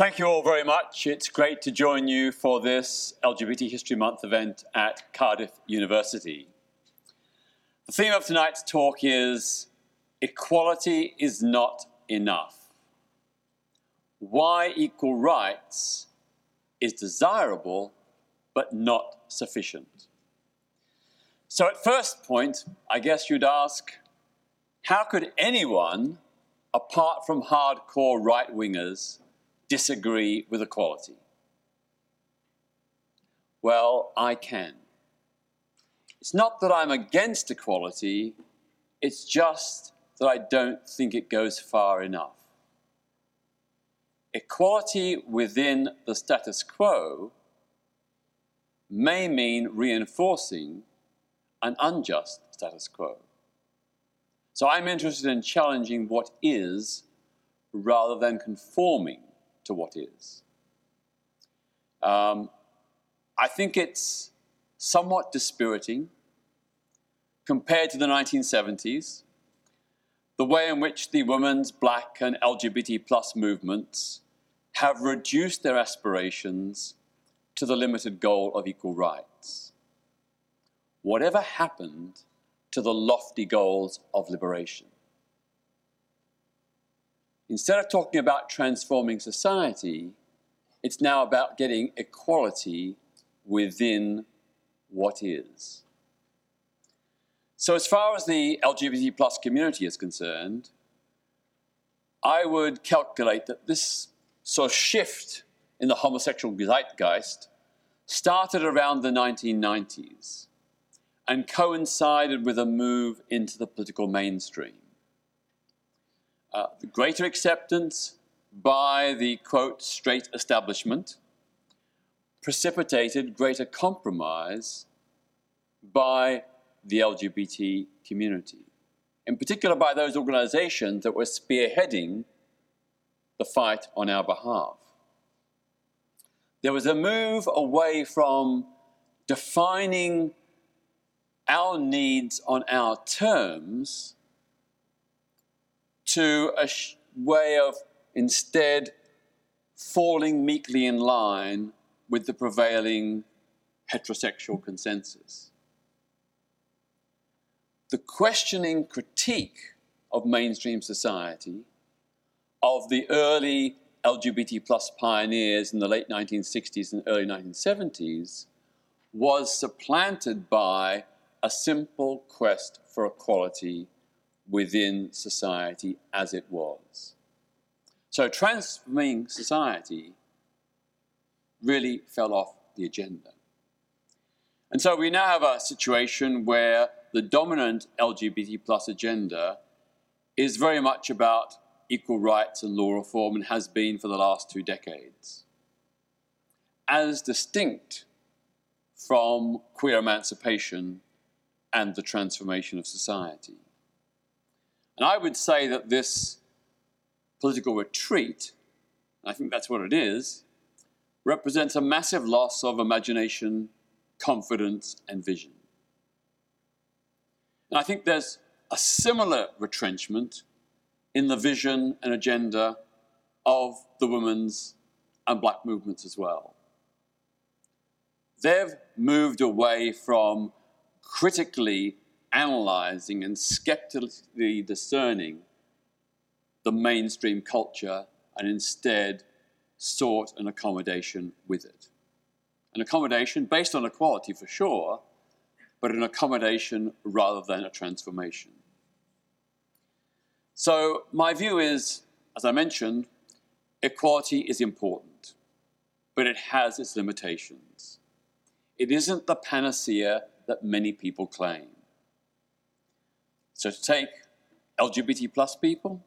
Thank you all very much. It's great to join you for this LGBT History Month event at Cardiff University. The theme of tonight's talk is Equality is not enough. Why equal rights is desirable but not sufficient. So, at first point, I guess you'd ask how could anyone, apart from hardcore right wingers, disagree with equality? Well, I can. It's not that I'm against equality, it's just that I don't think it goes far enough. Equality within the status quo may mean reinforcing an unjust status quo. So I'm interested in challenging what is rather than conforming to what is. Um, I think it's somewhat dispiriting compared to the 1970s, the way in which the women's, black, and LGBT plus movements have reduced their aspirations to the limited goal of equal rights. Whatever happened to the lofty goals of liberation? Instead of talking about transforming society, it's now about getting equality within what is. So, as far as the LGBT plus community is concerned, I would calculate that this sort of shift in the homosexual zeitgeist started around the 1990s and coincided with a move into the political mainstream. Uh, greater acceptance by the quote straight establishment precipitated greater compromise by the LGBT community, in particular by those organizations that were spearheading the fight on our behalf. There was a move away from defining our needs on our terms to a sh- way of instead falling meekly in line with the prevailing heterosexual consensus. The questioning critique of mainstream society, of the early LGBT plus pioneers in the late 1960s and early 1970s, was supplanted by a simple quest for equality within society as it was. So transforming society really fell off the agenda. And so we now have a situation where the dominant LGBT plus agenda is very much about equal rights and law reform and has been for the last two decades. As distinct from queer emancipation and the transformation of society. And I would say that this political retreat, I think that's what it is, represents a massive loss of imagination, confidence, and vision. And I think there's a similar retrenchment in the vision and agenda of the women's and black movements as well. They've moved away from critically analyzing and skeptically discerning the mainstream culture and instead sought an accommodation with it. An accommodation based on equality for sure, but an accommodation rather than a transformation. So, my view is, as I mentioned, equality is important, but it has its limitations. It isn't the panacea that many people claim. So to take LGBT plus people,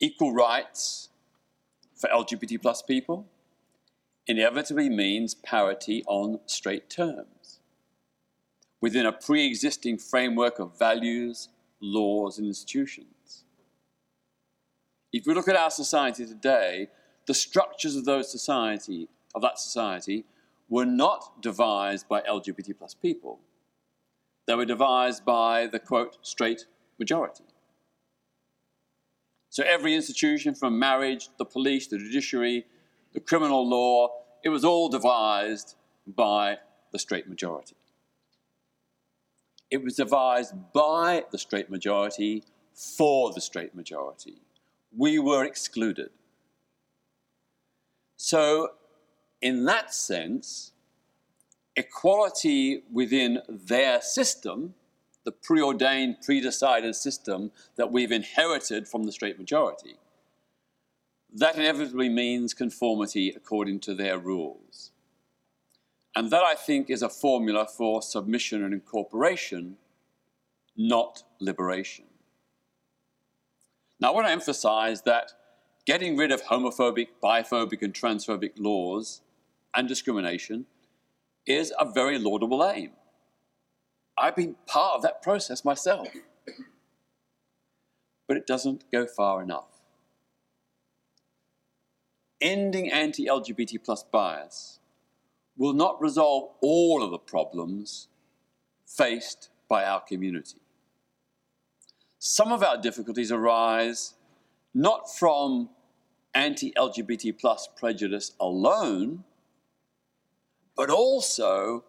equal rights for LGBT plus people inevitably means parity on straight terms within a pre existing framework of values, laws, and institutions. If we look at our society today, the structures of those society of that society were not devised by LGBT plus people. They were devised by the quote, straight majority. So every institution from marriage, the police, the judiciary, the criminal law, it was all devised by the straight majority. It was devised by the straight majority for the straight majority. We were excluded. So, in that sense, equality within their system, the preordained, predecided system that we've inherited from the straight majority, that inevitably means conformity according to their rules. And that, I think, is a formula for submission and incorporation, not liberation. Now, I want to emphasize that getting rid of homophobic, biphobic, and transphobic laws and discrimination is a very laudable aim. I've been part of that process myself. But it doesn't go far enough. Ending anti LGBT plus bias will not resolve all of the problems faced by our community. Some of our difficulties arise not from anti LGBT plus prejudice alone, but also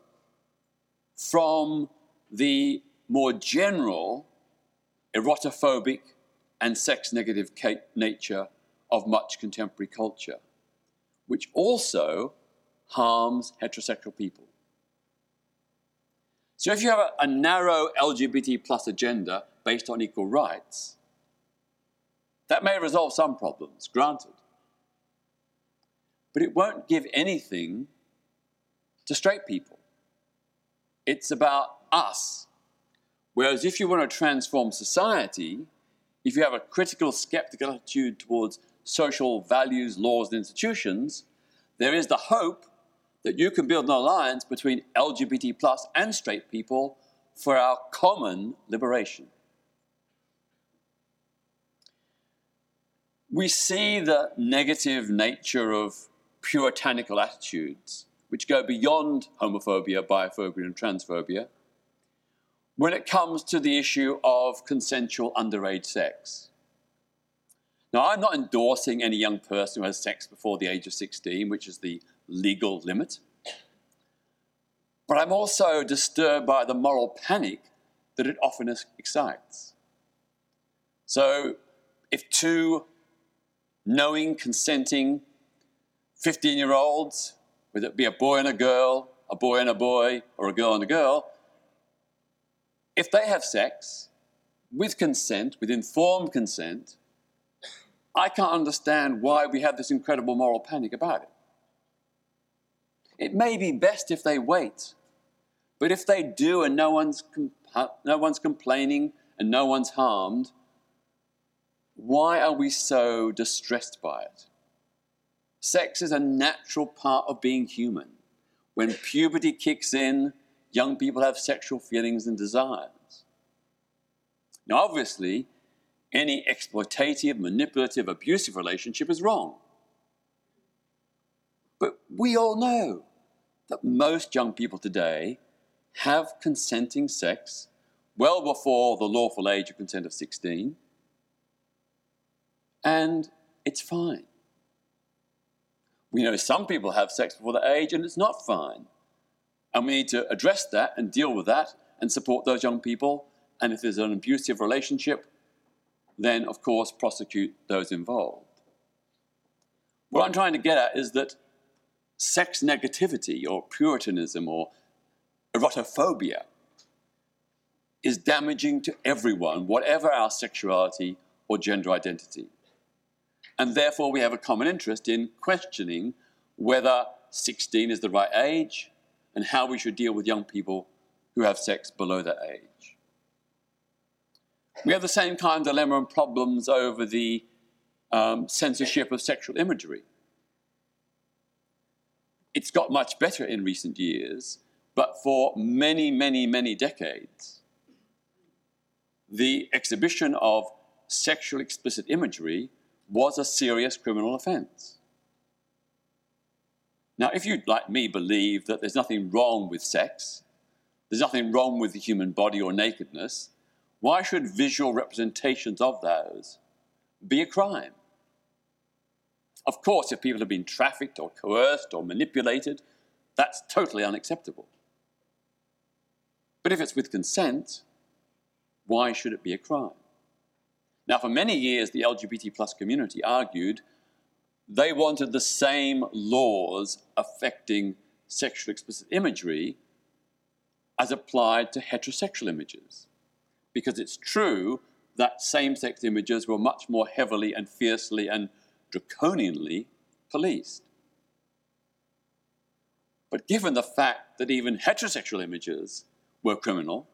from the more general erotophobic and sex negative nature of much contemporary culture, which also harms heterosexual people. So if you have a, a narrow LGBT plus agenda based on equal rights, that may resolve some problems, granted. But it won't give anything to straight people. It's about us. Whereas if you want to transform society, if you have a critical, skeptical attitude towards social values, laws, and institutions, there is the hope that you can build an alliance between LGBT plus and straight people for our common liberation. We see the negative nature of puritanical attitudes, which go beyond homophobia, biphobia, and transphobia, when it comes to the issue of consensual underage sex. Now, I'm not endorsing any young person who has sex before the age of 16, which is the legal limit. But I'm also disturbed by the moral panic that it often excites. So, if two knowing, consenting 15 year olds, whether it be a boy and a girl, a boy and a boy, or a girl and a girl, if they have sex with consent, with informed consent, I can't understand why we have this incredible moral panic about it. It may be best if they wait, but if they do and no one's, no one's complaining and no one's harmed, why are we so distressed by it? Sex is a natural part of being human. When puberty kicks in, young people have sexual feelings and desires. Now, obviously, any exploitative, manipulative, abusive relationship is wrong. But we all know that most young people today have consenting sex well before the lawful age of consent of 16 and it's fine. We know some people have sex before the age and it's not fine. And we need to address that and deal with that and support those young people. And if there's an abusive relationship, then of course prosecute those involved. What I'm trying to get at is that sex negativity or puritanism or erotophobia is damaging to everyone, whatever our sexuality or gender identity. And therefore, we have a common interest in questioning whether 16 is the right age and how we should deal with young people who have sex below that age. We have the same kind of dilemma and problems over the um, censorship of sexual imagery. It's got much better in recent years, but for many, many, many decades, the exhibition of sexual explicit imagery was a serious criminal offense. Now, if you, like me, believe that there's nothing wrong with sex, there's nothing wrong with the human body or nakedness, why should visual representations of those be a crime. Of course, if people have been trafficked or coerced or manipulated, that's totally unacceptable. But if it's with consent, why should it be a crime? Now, for many years, the LGBT plus community argued they wanted the same laws affecting sexual explicit imagery as applied to heterosexual images. Because it's true that same sex images were much more heavily and fiercely and draconianly policed. But given the fact that even heterosexual images were criminal,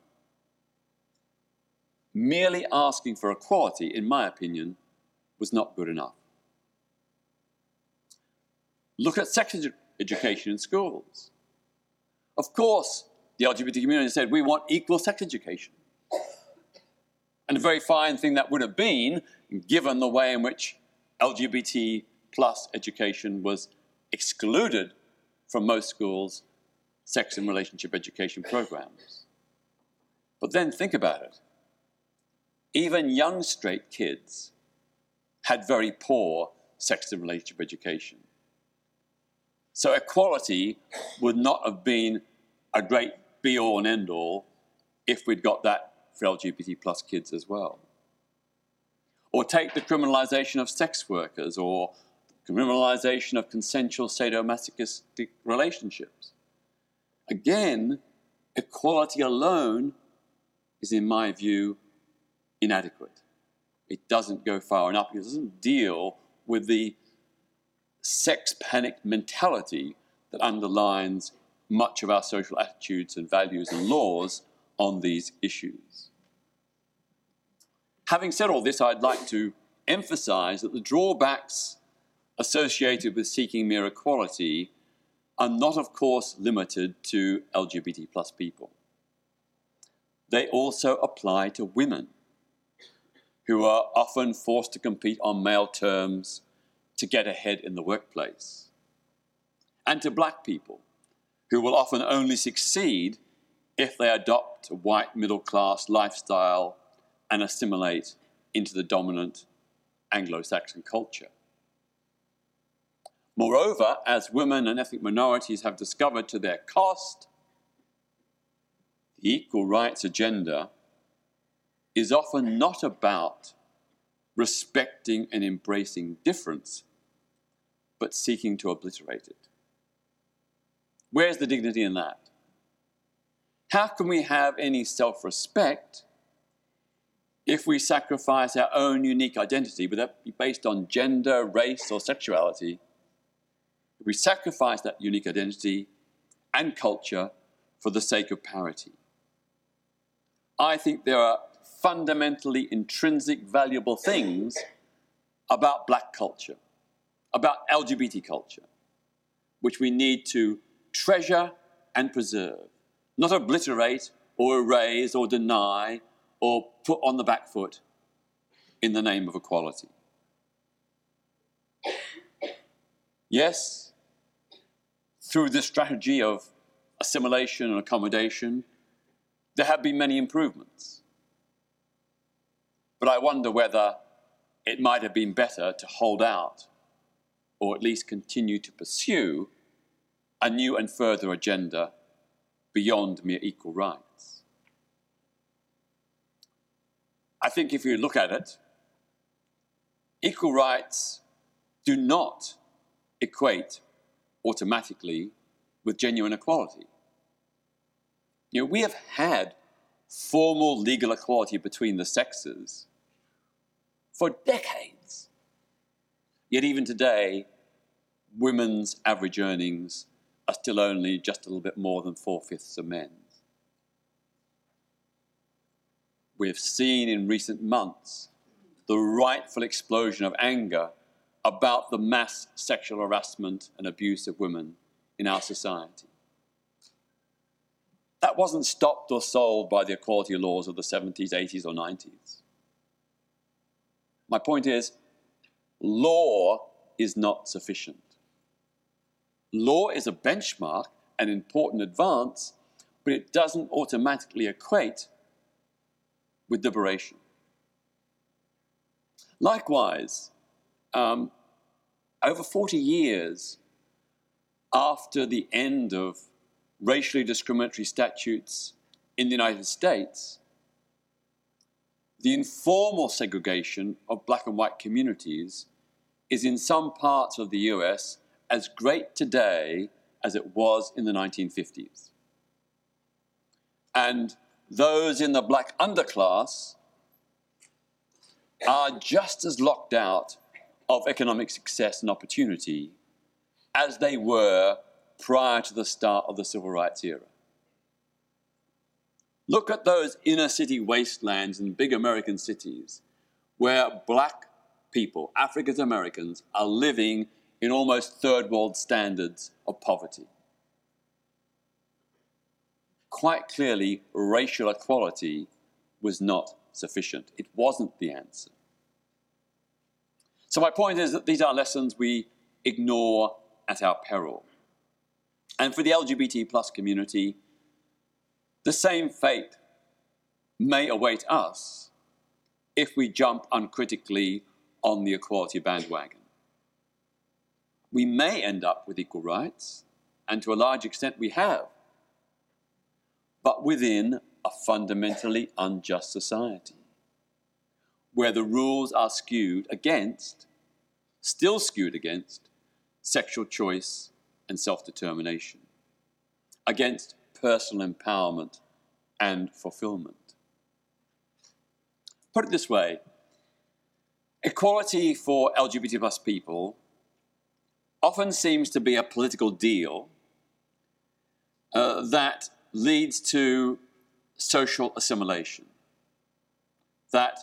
merely asking for equality, in my opinion, was not good enough. Look at sex edu- education in schools. Of course, the LGBT community said we want equal sex education. And a very fine thing that would have been, given the way in which LGBT plus education was excluded from most schools' sex and relationship education programs. But then think about it. Even young straight kids had very poor sex and relationship education. So equality would not have been a great be all and end all if we'd got that for LGBT plus kids as well. Or take the criminalization of sex workers or criminalization of consensual sadomasochistic relationships. Again, equality alone is, in my view, inadequate. It doesn't go far enough. It doesn't deal with the sex panic mentality that underlines much of our social attitudes and values and laws on these issues. Having said all this, I'd like to emphasize that the drawbacks associated with seeking mere equality are not, of course, limited to LGBT plus people. They also apply to women, who are often forced to compete on male terms to get ahead in the workplace, and to black people, who will often only succeed if they adopt a white middle class lifestyle and assimilate into the dominant Anglo Saxon culture. Moreover, as women and ethnic minorities have discovered to their cost, the equal rights agenda is often not about respecting and embracing difference, but seeking to obliterate it. Where's the dignity in that? How can we have any self respect if we sacrifice our own unique identity, whether that be based on gender, race, or sexuality? If we sacrifice that unique identity and culture for the sake of parity. I think there are fundamentally intrinsic valuable things about black culture, about LGBT culture, which we need to treasure and preserve, not obliterate or erase or deny or put on the back foot in the name of equality. Yes, through this strategy of assimilation and accommodation, there have been many improvements. But I wonder whether it might have been better to hold out or at least continue to pursue a new and further agenda beyond mere equal rights. I think if you look at it, equal rights do not equate automatically with genuine equality. You know, we have had formal legal equality between the sexes for decades. Yet even today, women's average earnings are still only just a little bit more than four fifths of men's. We have seen in recent months the rightful explosion of anger about the mass sexual harassment and abuse of women in our society. That wasn't stopped or solved by the equality laws of the 70s, 80s, or 90s. My point is, law is not sufficient. Law is a benchmark, an important advance, but it doesn't automatically equate with liberation. Likewise, um, over 40 years after the end of racially discriminatory statutes in the United States, the informal segregation of black and white communities is in some parts of the US as great today as it was in the 1950s. And those in the black underclass are just as locked out of economic success and opportunity as they were prior to the start of the civil rights era. Look at those inner city wastelands in big American cities where black people, African Americans, are living in almost third world standards of poverty. Quite clearly, racial equality was not sufficient. It wasn't the answer. So, my point is that these are lessons we ignore at our peril. And for the LGBT plus community, the same fate may await us if we jump uncritically on the equality bandwagon. We may end up with equal rights, and to a large extent we have, but within a fundamentally unjust society where the rules are skewed against, still skewed against, sexual choice and self determination, against personal empowerment and fulfillment. Put it this way equality for LGBT plus people often seems to be a political deal uh, that leads to social assimilation. That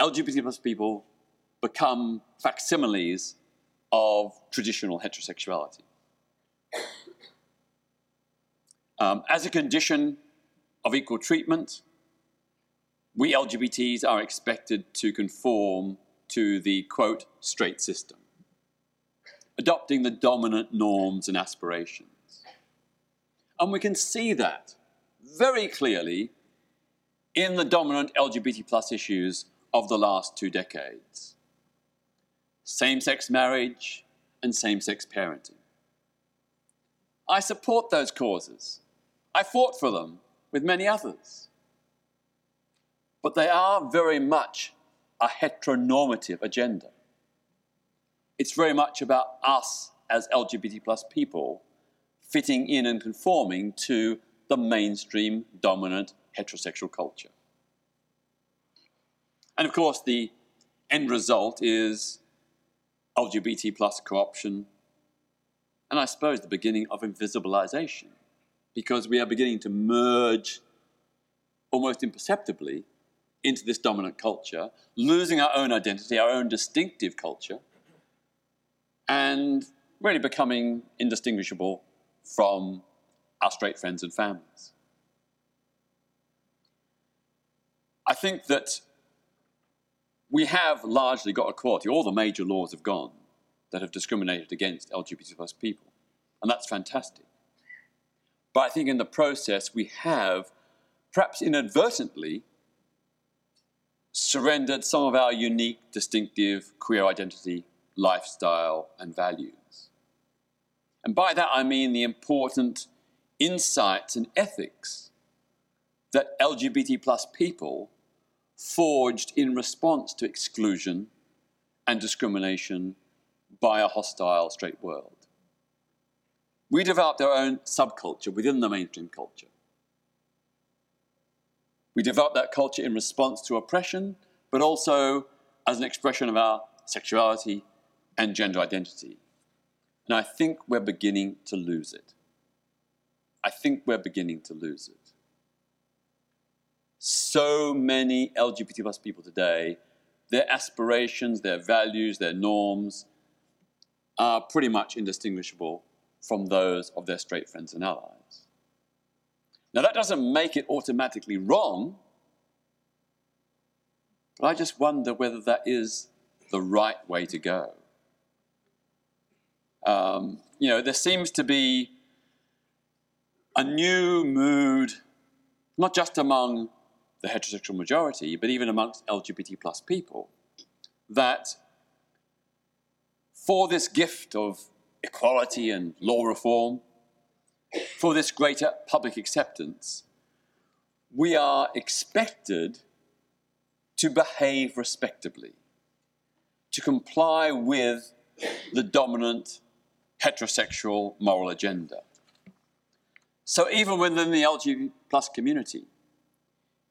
LGBT plus people become facsimiles of traditional heterosexuality. Um, as a condition of equal treatment, we LGBTs are expected to conform to the quote straight system, adopting the dominant norms and aspirations. And we can see that very clearly in the dominant LGBT plus issues of the last two decades same sex marriage and same sex parenting. I support those causes. I fought for them with many others. But they are very much a heteronormative agenda. It's very much about us as LGBT plus people fitting in and conforming to the mainstream dominant heterosexual culture. And of course, the end result is LGBT plus co-option, and I suppose the beginning of invisibilization, because we are beginning to merge almost imperceptibly into this dominant culture, losing our own identity, our own distinctive culture, and really becoming indistinguishable from our straight friends and families. I think that we have largely got equality. All the major laws have gone that have discriminated against LGBT plus people, and that's fantastic. But I think in the process we have, perhaps inadvertently, surrendered some of our unique, distinctive queer identity, lifestyle, and values. And by that I mean the important insights and ethics that LGBT plus people forged in response to exclusion and discrimination by a hostile straight world. We developed our own subculture within the mainstream culture. We developed that culture in response to oppression, but also as an expression of our sexuality and gender identity. And I think we're beginning to lose it. I think we're beginning to lose it. So many LGBT plus people today, their aspirations, their values, their norms are pretty much indistinguishable from those of their straight friends and allies. Now, that doesn't make it automatically wrong, but I just wonder whether that is the right way to go. Um, you know, there seems to be a new mood, not just among the heterosexual majority, but even amongst LGBT plus people, that for this gift of equality and law reform, for this greater public acceptance, we are expected to behave respectably, to comply with the dominant heterosexual moral agenda. So even within the LGBT plus community,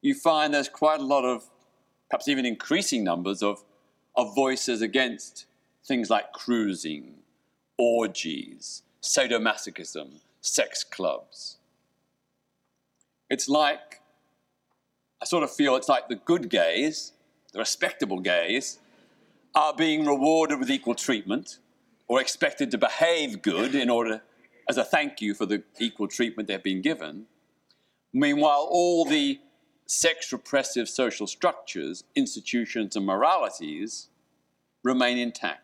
you find there's quite a lot of, perhaps even increasing numbers of, of voices against things like cruising, orgies, sadomasochism, sex clubs. It's like, I sort of feel it's like the good gays, the respectable gays, are being rewarded with equal treatment or expected to behave good in order as a thank you for the equal treatment they've been given. Meanwhile, all the sex repressive social structures, institutions, and moralities remain intact.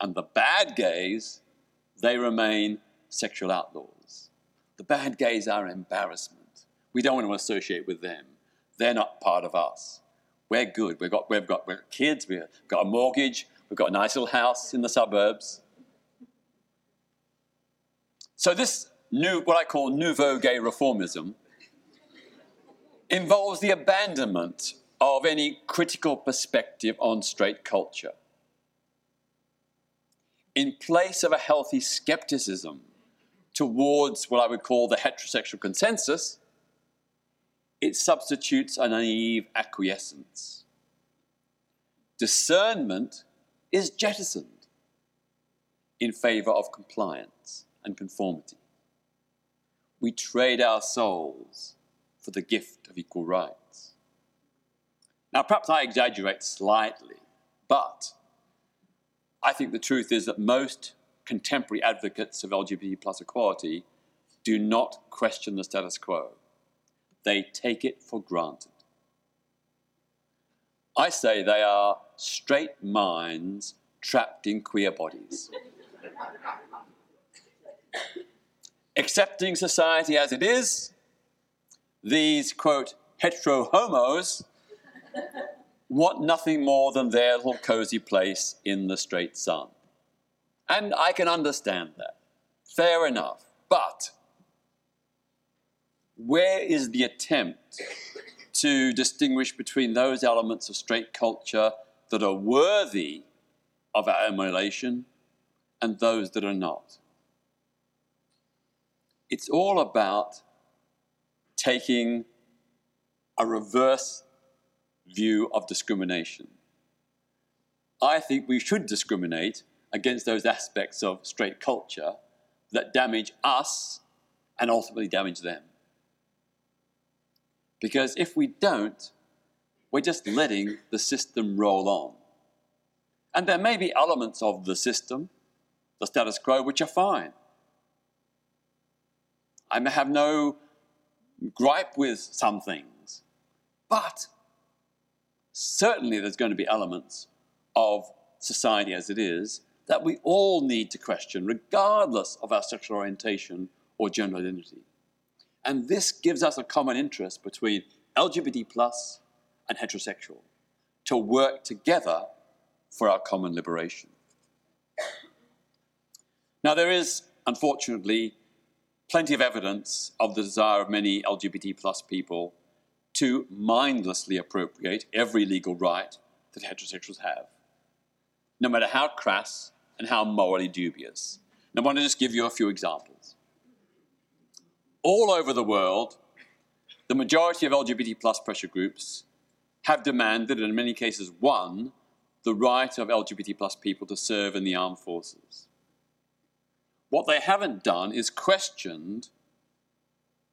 And the bad gays, they remain sexual outlaws. The bad gays are embarrassment. We don't want to associate with them. They're not part of us. We're good. We've got, we've got, we've got kids, we've got a mortgage, we've got a nice little house in the suburbs. So this new, what I call nouveau gay reformism, involves the abandonment of any critical perspective on straight culture. In place of a healthy skepticism towards what I would call the heterosexual consensus, it substitutes a naive acquiescence. Discernment is jettisoned in favor of compliance and conformity. We trade our souls for the gift of equal rights. Now, perhaps I exaggerate slightly, but I think the truth is that most contemporary advocates of LGBT plus equality do not question the status quo. They take it for granted. I say they are straight minds trapped in queer bodies. Accepting society as it is these, quote, hetero homos want nothing more than their little cozy place in the straight sun. And I can understand that. Fair enough. But where is the attempt to distinguish between those elements of straight culture that are worthy of our emulation and those that are not? It's all about taking a reverse view of discrimination. I think we should discriminate against those aspects of straight culture that damage us and ultimately damage them. Because if we don't, we're just letting the system roll on. And there may be elements of the system, the status quo, which are fine. I may have no gripe with some things, but certainly there's going to be elements of society as it is that we all need to question, regardless of our sexual orientation or gender identity. And this gives us a common interest between LGBT plus and heterosexual to work together for our common liberation. Now, there is, unfortunately, plenty of evidence of the desire of many LGBT plus people to mindlessly appropriate every legal right that heterosexuals have, no matter how crass and how morally dubious. And I want to just give you a few examples. All over the world, the majority of LGBT plus pressure groups have demanded, and in many cases won, the right of LGBT plus people to serve in the armed forces. What they haven't done is questioned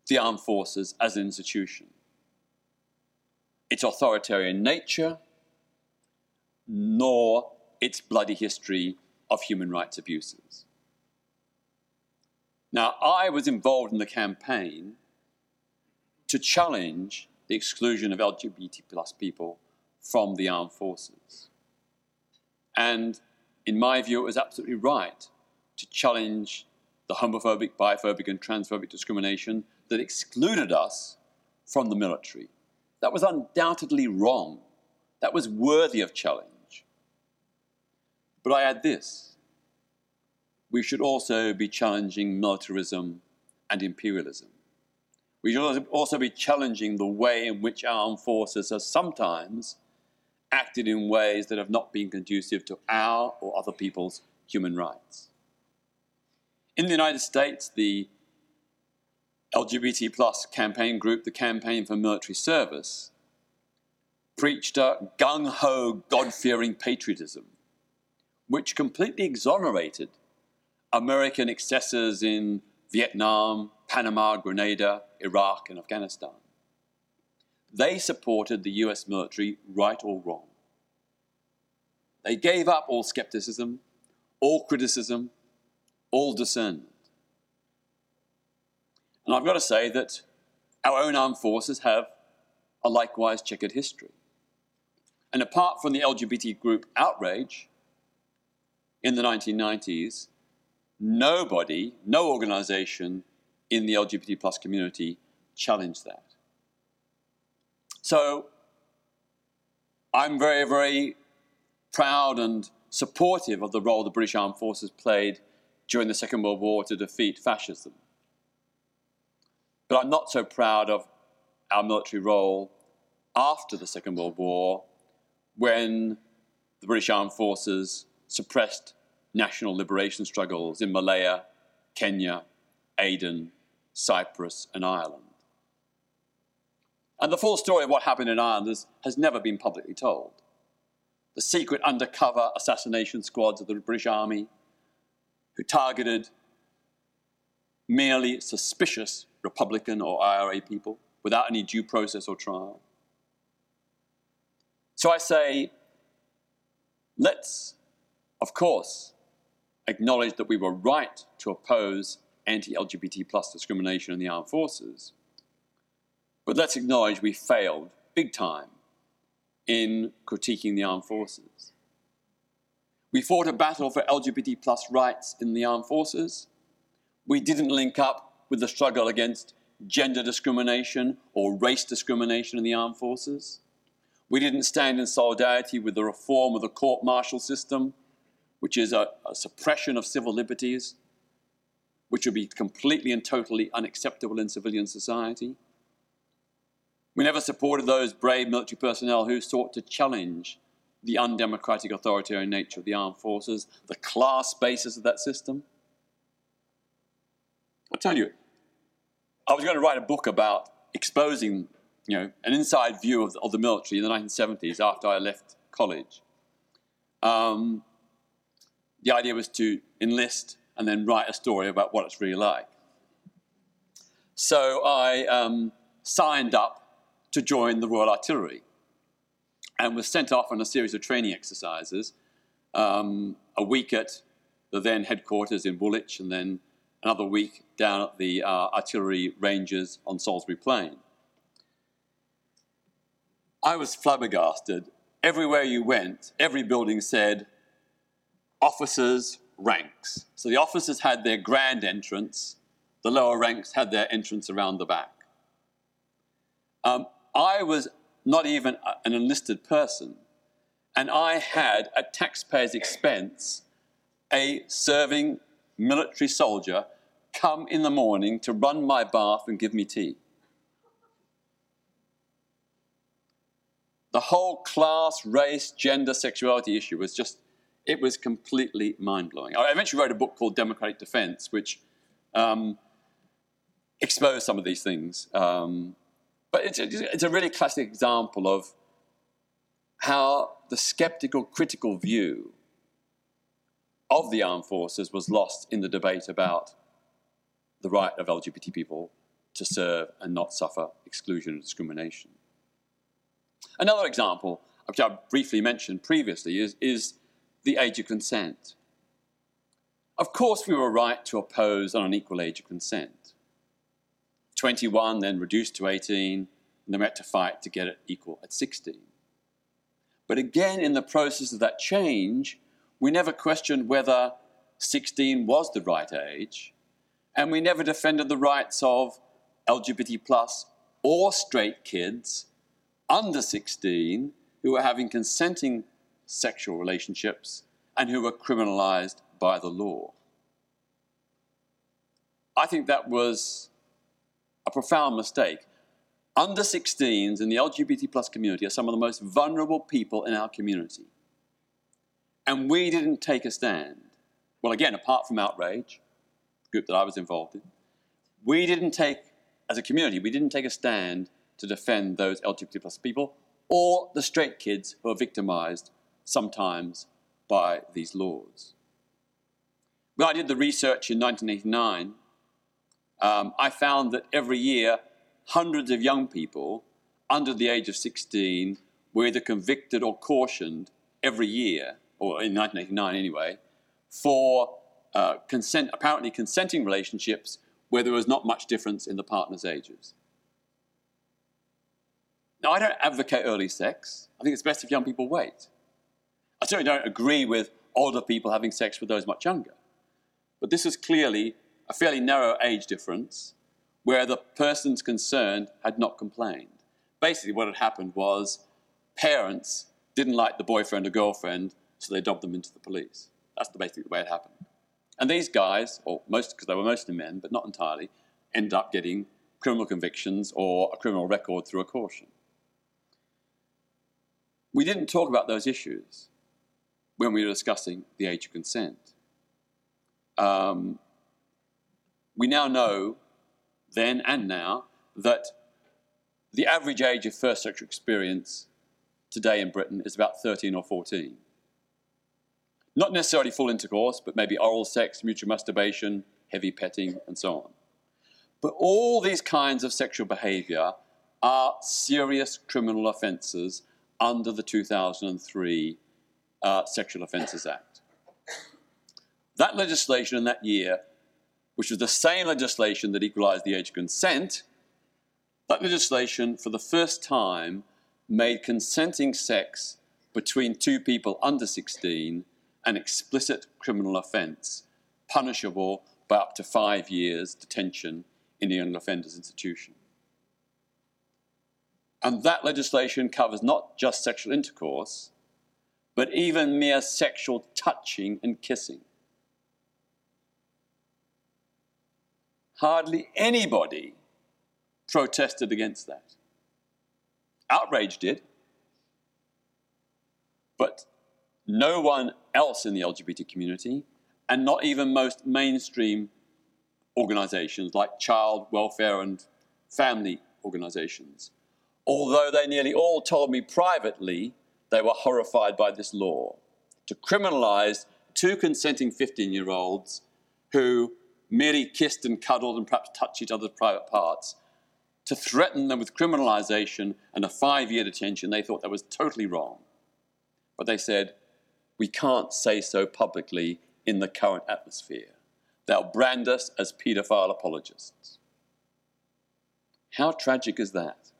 the armed forces as an institution, its authoritarian nature, nor its bloody history of human rights abuses. Now, I was involved in the campaign to challenge the exclusion of LGBT plus people from the armed forces. And in my view, it was absolutely right to challenge the homophobic, biphobic, and transphobic discrimination that excluded us from the military. That was undoubtedly wrong. That was worthy of challenge. But I add this we should also be challenging militarism and imperialism. We should also be challenging the way in which our armed forces have sometimes acted in ways that have not been conducive to our or other people's human rights. In the United States, the LGBT plus campaign group, the Campaign for Military Service, preached a gung ho, God fearing patriotism, which completely exonerated American excesses in Vietnam, Panama, Grenada, Iraq, and Afghanistan. They supported the US military, right or wrong. They gave up all skepticism, all criticism, all discernment. And I've got to say that our own armed forces have a likewise checkered history. And apart from the LGBT group outrage in the 1990s, nobody, no organization in the LGBT plus community challenged that. So I'm very, very proud and supportive of the role the British Armed Forces played during the Second World War to defeat fascism. But I'm not so proud of our military role after the Second World War when the British Armed Forces suppressed national liberation struggles in Malaya, Kenya, Aden, Cyprus, and Ireland. And the full story of what happened in Ireland is, has never been publicly told. The secret undercover assassination squads of the British Army who targeted merely suspicious Republican or IRA people without any due process or trial. So I say, let's, of course, acknowledge that we were right to oppose anti LGBT plus discrimination in the armed forces, but let's acknowledge we failed big time in critiquing the armed forces. We fought a battle for LGBT plus rights in the armed forces. We didn't link up with the struggle against gender discrimination or race discrimination in the armed forces. We didn't stand in solidarity with the reform of the court martial system, which is a, a suppression of civil liberties, which would be completely and totally unacceptable in civilian society. We never supported those brave military personnel who sought to challenge the undemocratic authoritarian nature of the armed forces, the class basis of that system. I'll tell you, I was going to write a book about exposing you know, an inside view of the, of the military in the 1970s after I left college. Um, the idea was to enlist and then write a story about what it's really like. So I um, signed up to join the Royal Artillery and was sent off on a series of training exercises, um, a week at the then headquarters in Woolwich and then another week down at the uh, artillery ranges on Salisbury Plain. I was flabbergasted. Everywhere you went, every building said officers' ranks. So the officers had their grand entrance, the lower ranks had their entrance around the back. Um, I was not even an enlisted person, and I had, at taxpayers' expense, a serving military soldier come in the morning to run my bath and give me tea. The whole class, race, gender, sexuality issue was just, it was completely mind blowing. I eventually wrote a book called Democratic Defense, which um, exposed some of these things. Um, but it's it's a really classic example of how the skeptical, critical view of the armed forces was lost in the debate about the right of LGBT people to serve and not suffer exclusion and discrimination. Another example, which I briefly mentioned previously, is, is the age of consent. Of course, we were right to oppose an unequal age of consent. 21, then reduced to 18, and then we had to fight to get it equal at 16. But again, in the process of that change, we never questioned whether 16 was the right age, and we never defended the rights of LGBT plus or straight kids under 16 who were having consenting sexual relationships and who were criminalized by the law. I think that was a profound mistake. Under 16s in the LGBT plus community are some of the most vulnerable people in our community. And we didn't take a stand. Well, again, apart from outrage, the group that I was involved in, we didn't take, as a community, we didn't take a stand to defend those LGBT plus people or the straight kids who are victimized sometimes by these laws. When I did the research in 1989, um, I found that every year hundreds of young people under the age of 16 were either convicted or cautioned every year, or in 1989 anyway, for uh, consent, apparently consenting relationships where there was not much difference in the partner's ages. Now, I don't advocate early sex. I think it's best if young people wait. I certainly don't agree with older people having sex with those much younger. But this is clearly a fairly narrow age difference where the persons concerned had not complained. Basically, what had happened was parents didn't like the boyfriend or girlfriend, so they dumped them into the police. That's the basically the way it happened. And these guys, or most, because they were mostly men, but not entirely, ended up getting criminal convictions or a criminal record through a caution. We didn't talk about those issues when we were discussing the age of consent. Um, we now know, then and now, that the average age of first sexual experience today in Britain is about 13 or 14. Not necessarily full intercourse, but maybe oral sex, mutual masturbation, heavy petting, and so on. But all these kinds of sexual behavior are serious criminal offences under the 2003 uh, Sexual Offences Act. That legislation in that year, which was the same legislation that equalised the age of consent, that legislation for the first time made consenting sex between two people under 16 an explicit criminal offence, punishable by up to five years detention in a young offenders institution. And that legislation covers not just sexual intercourse, but even mere sexual touching and kissing. Hardly anybody protested against that. Outrage did, but no one else in the LGBT community, and not even most mainstream organizations like child welfare and family organizations. Although they nearly all told me privately they were horrified by this law to criminalize two consenting 15 year olds who merely kissed and cuddled and perhaps touched each other's private parts, to threaten them with criminalization and a five year detention. They thought that was totally wrong. But they said, we can't say so publicly in the current atmosphere. They'll brand us as paedophile apologists. How tragic is that?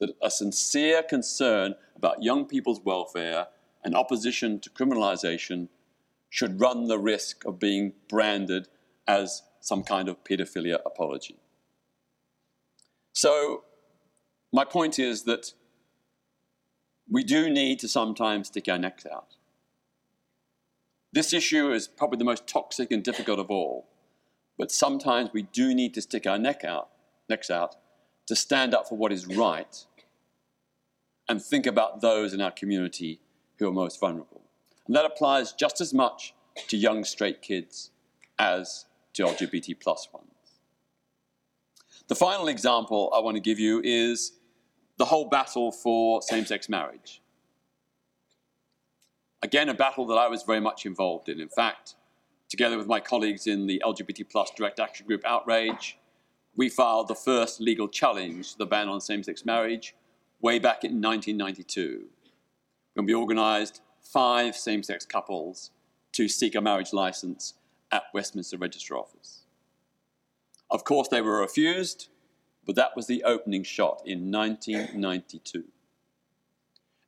That a sincere concern about young people's welfare and opposition to criminalization should run the risk of being branded as some kind of pedophilia apology. So, my point is that we do need to sometimes stick our necks out. This issue is probably the most toxic and difficult of all, but sometimes we do need to stick our neck out, necks out to stand up for what is right and think about those in our community who are most vulnerable. And that applies just as much to young straight kids as to LGBT plus ones. The final example I want to give you is the whole battle for same sex marriage. Again, a battle that I was very much involved in. In fact, together with my colleagues in the LGBT plus direct action group Outrage, we filed the first legal challenge to the ban on same sex marriage way back in 1992, when we organized five same sex couples to seek a marriage license at Westminster Register Office. Of course, they were refused, but that was the opening shot in 1992.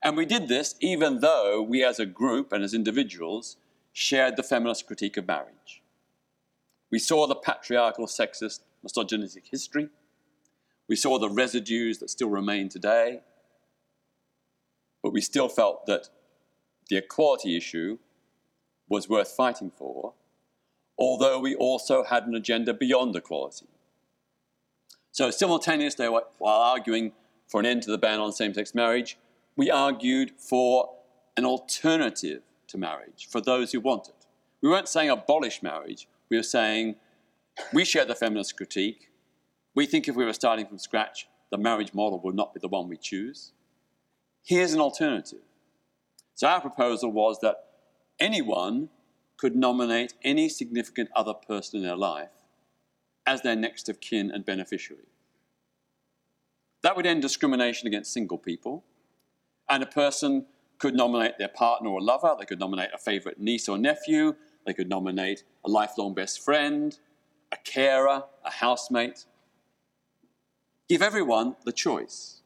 And we did this even though we as a group and as individuals shared the feminist critique of marriage. We saw the patriarchal, sexist, misogynistic history. We saw the residues that still remain today. But we still felt that the equality issue was worth fighting for, although we also had an agenda beyond equality. So, simultaneously, while arguing for an end to the ban on same sex marriage, we argued for an alternative to marriage for those who want it. We weren't saying abolish marriage, we were saying we share the feminist critique. We think if we were starting from scratch, the marriage model would not be the one we choose. Here's an alternative. So, our proposal was that anyone could nominate any significant other person in their life as their next of kin and beneficiary. That would end discrimination against single people, and a person could nominate their partner or lover, they could nominate a favorite niece or nephew, they could nominate a lifelong best friend, a carer, a housemate. Give everyone the choice.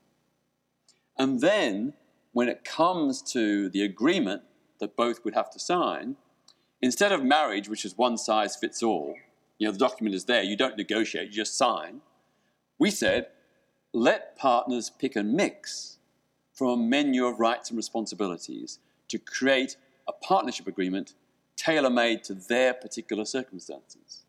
And then, when it comes to the agreement that both would have to sign, instead of marriage, which is one size fits all, you know, the document is there, you don't negotiate, you just sign. We said, let partners pick and mix from a menu of rights and responsibilities to create a partnership agreement tailor made to their particular circumstances.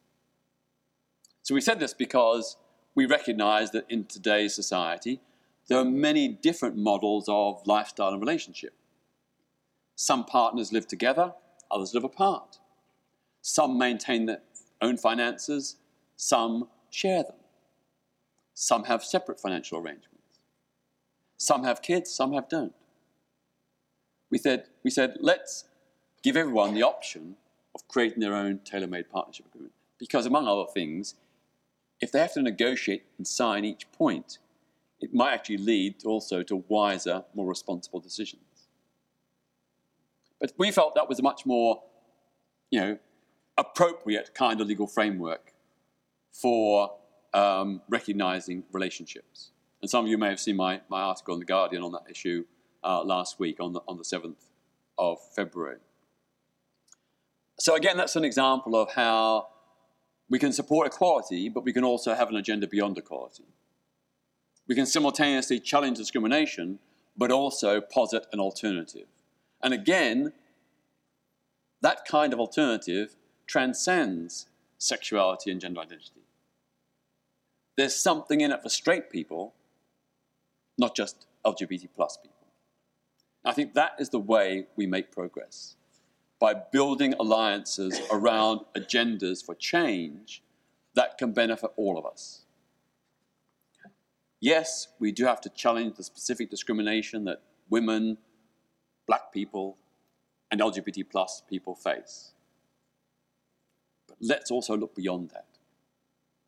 So we said this because we recognize that in today's society, there are many different models of lifestyle and relationship. Some partners live together, others live apart. Some maintain their own finances, some share them. Some have separate financial arrangements. Some have kids, some have don't. We said, we said let's give everyone the option of creating their own tailor made partnership agreement. Because, among other things, if they have to negotiate and sign each point, it might actually lead also to wiser, more responsible decisions. But we felt that was a much more, you know, appropriate kind of legal framework for um, recognizing relationships. And some of you may have seen my, my article in The Guardian on that issue uh, last week on the, on the 7th of February. So, again, that's an example of how we can support equality, but we can also have an agenda beyond equality. We can simultaneously challenge discrimination, but also posit an alternative. And again, that kind of alternative transcends sexuality and gender identity. There's something in it for straight people, not just LGBT plus people. I think that is the way we make progress by building alliances around agendas for change that can benefit all of us. Yes, we do have to challenge the specific discrimination that women, black people, and LGBT plus people face. But let's also look beyond that.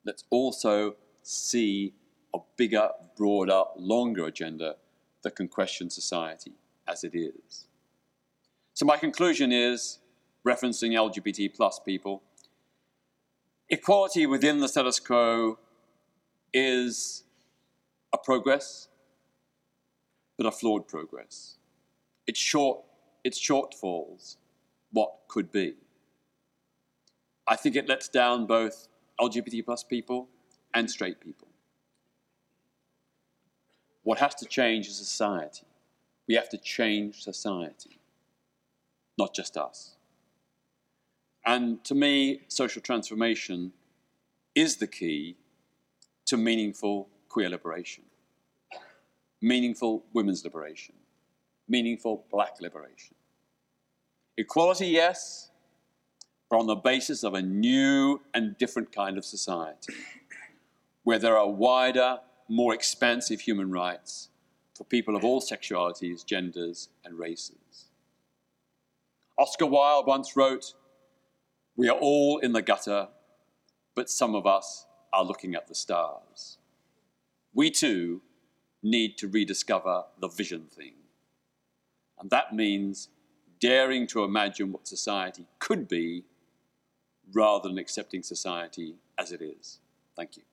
Let's also see a bigger, broader, longer agenda that can question society as it is. So my conclusion is, referencing LGBT plus people, equality within the status quo is a progress, but a flawed progress. It's short, its shortfalls, what could be. I think it lets down both LGBT plus people and straight people. What has to change is society. We have to change society not just us. And to me, social transformation is the key to meaningful queer liberation, meaningful women's liberation, meaningful black liberation. Equality, yes, but on the basis of a new and different kind of society where there are wider, more expansive human rights for people of all sexualities, genders, and races. Oscar Wilde once wrote, We are all in the gutter, but some of us are looking at the stars. We too need to rediscover the vision thing. And that means daring to imagine what society could be rather than accepting society as it is. Thank you.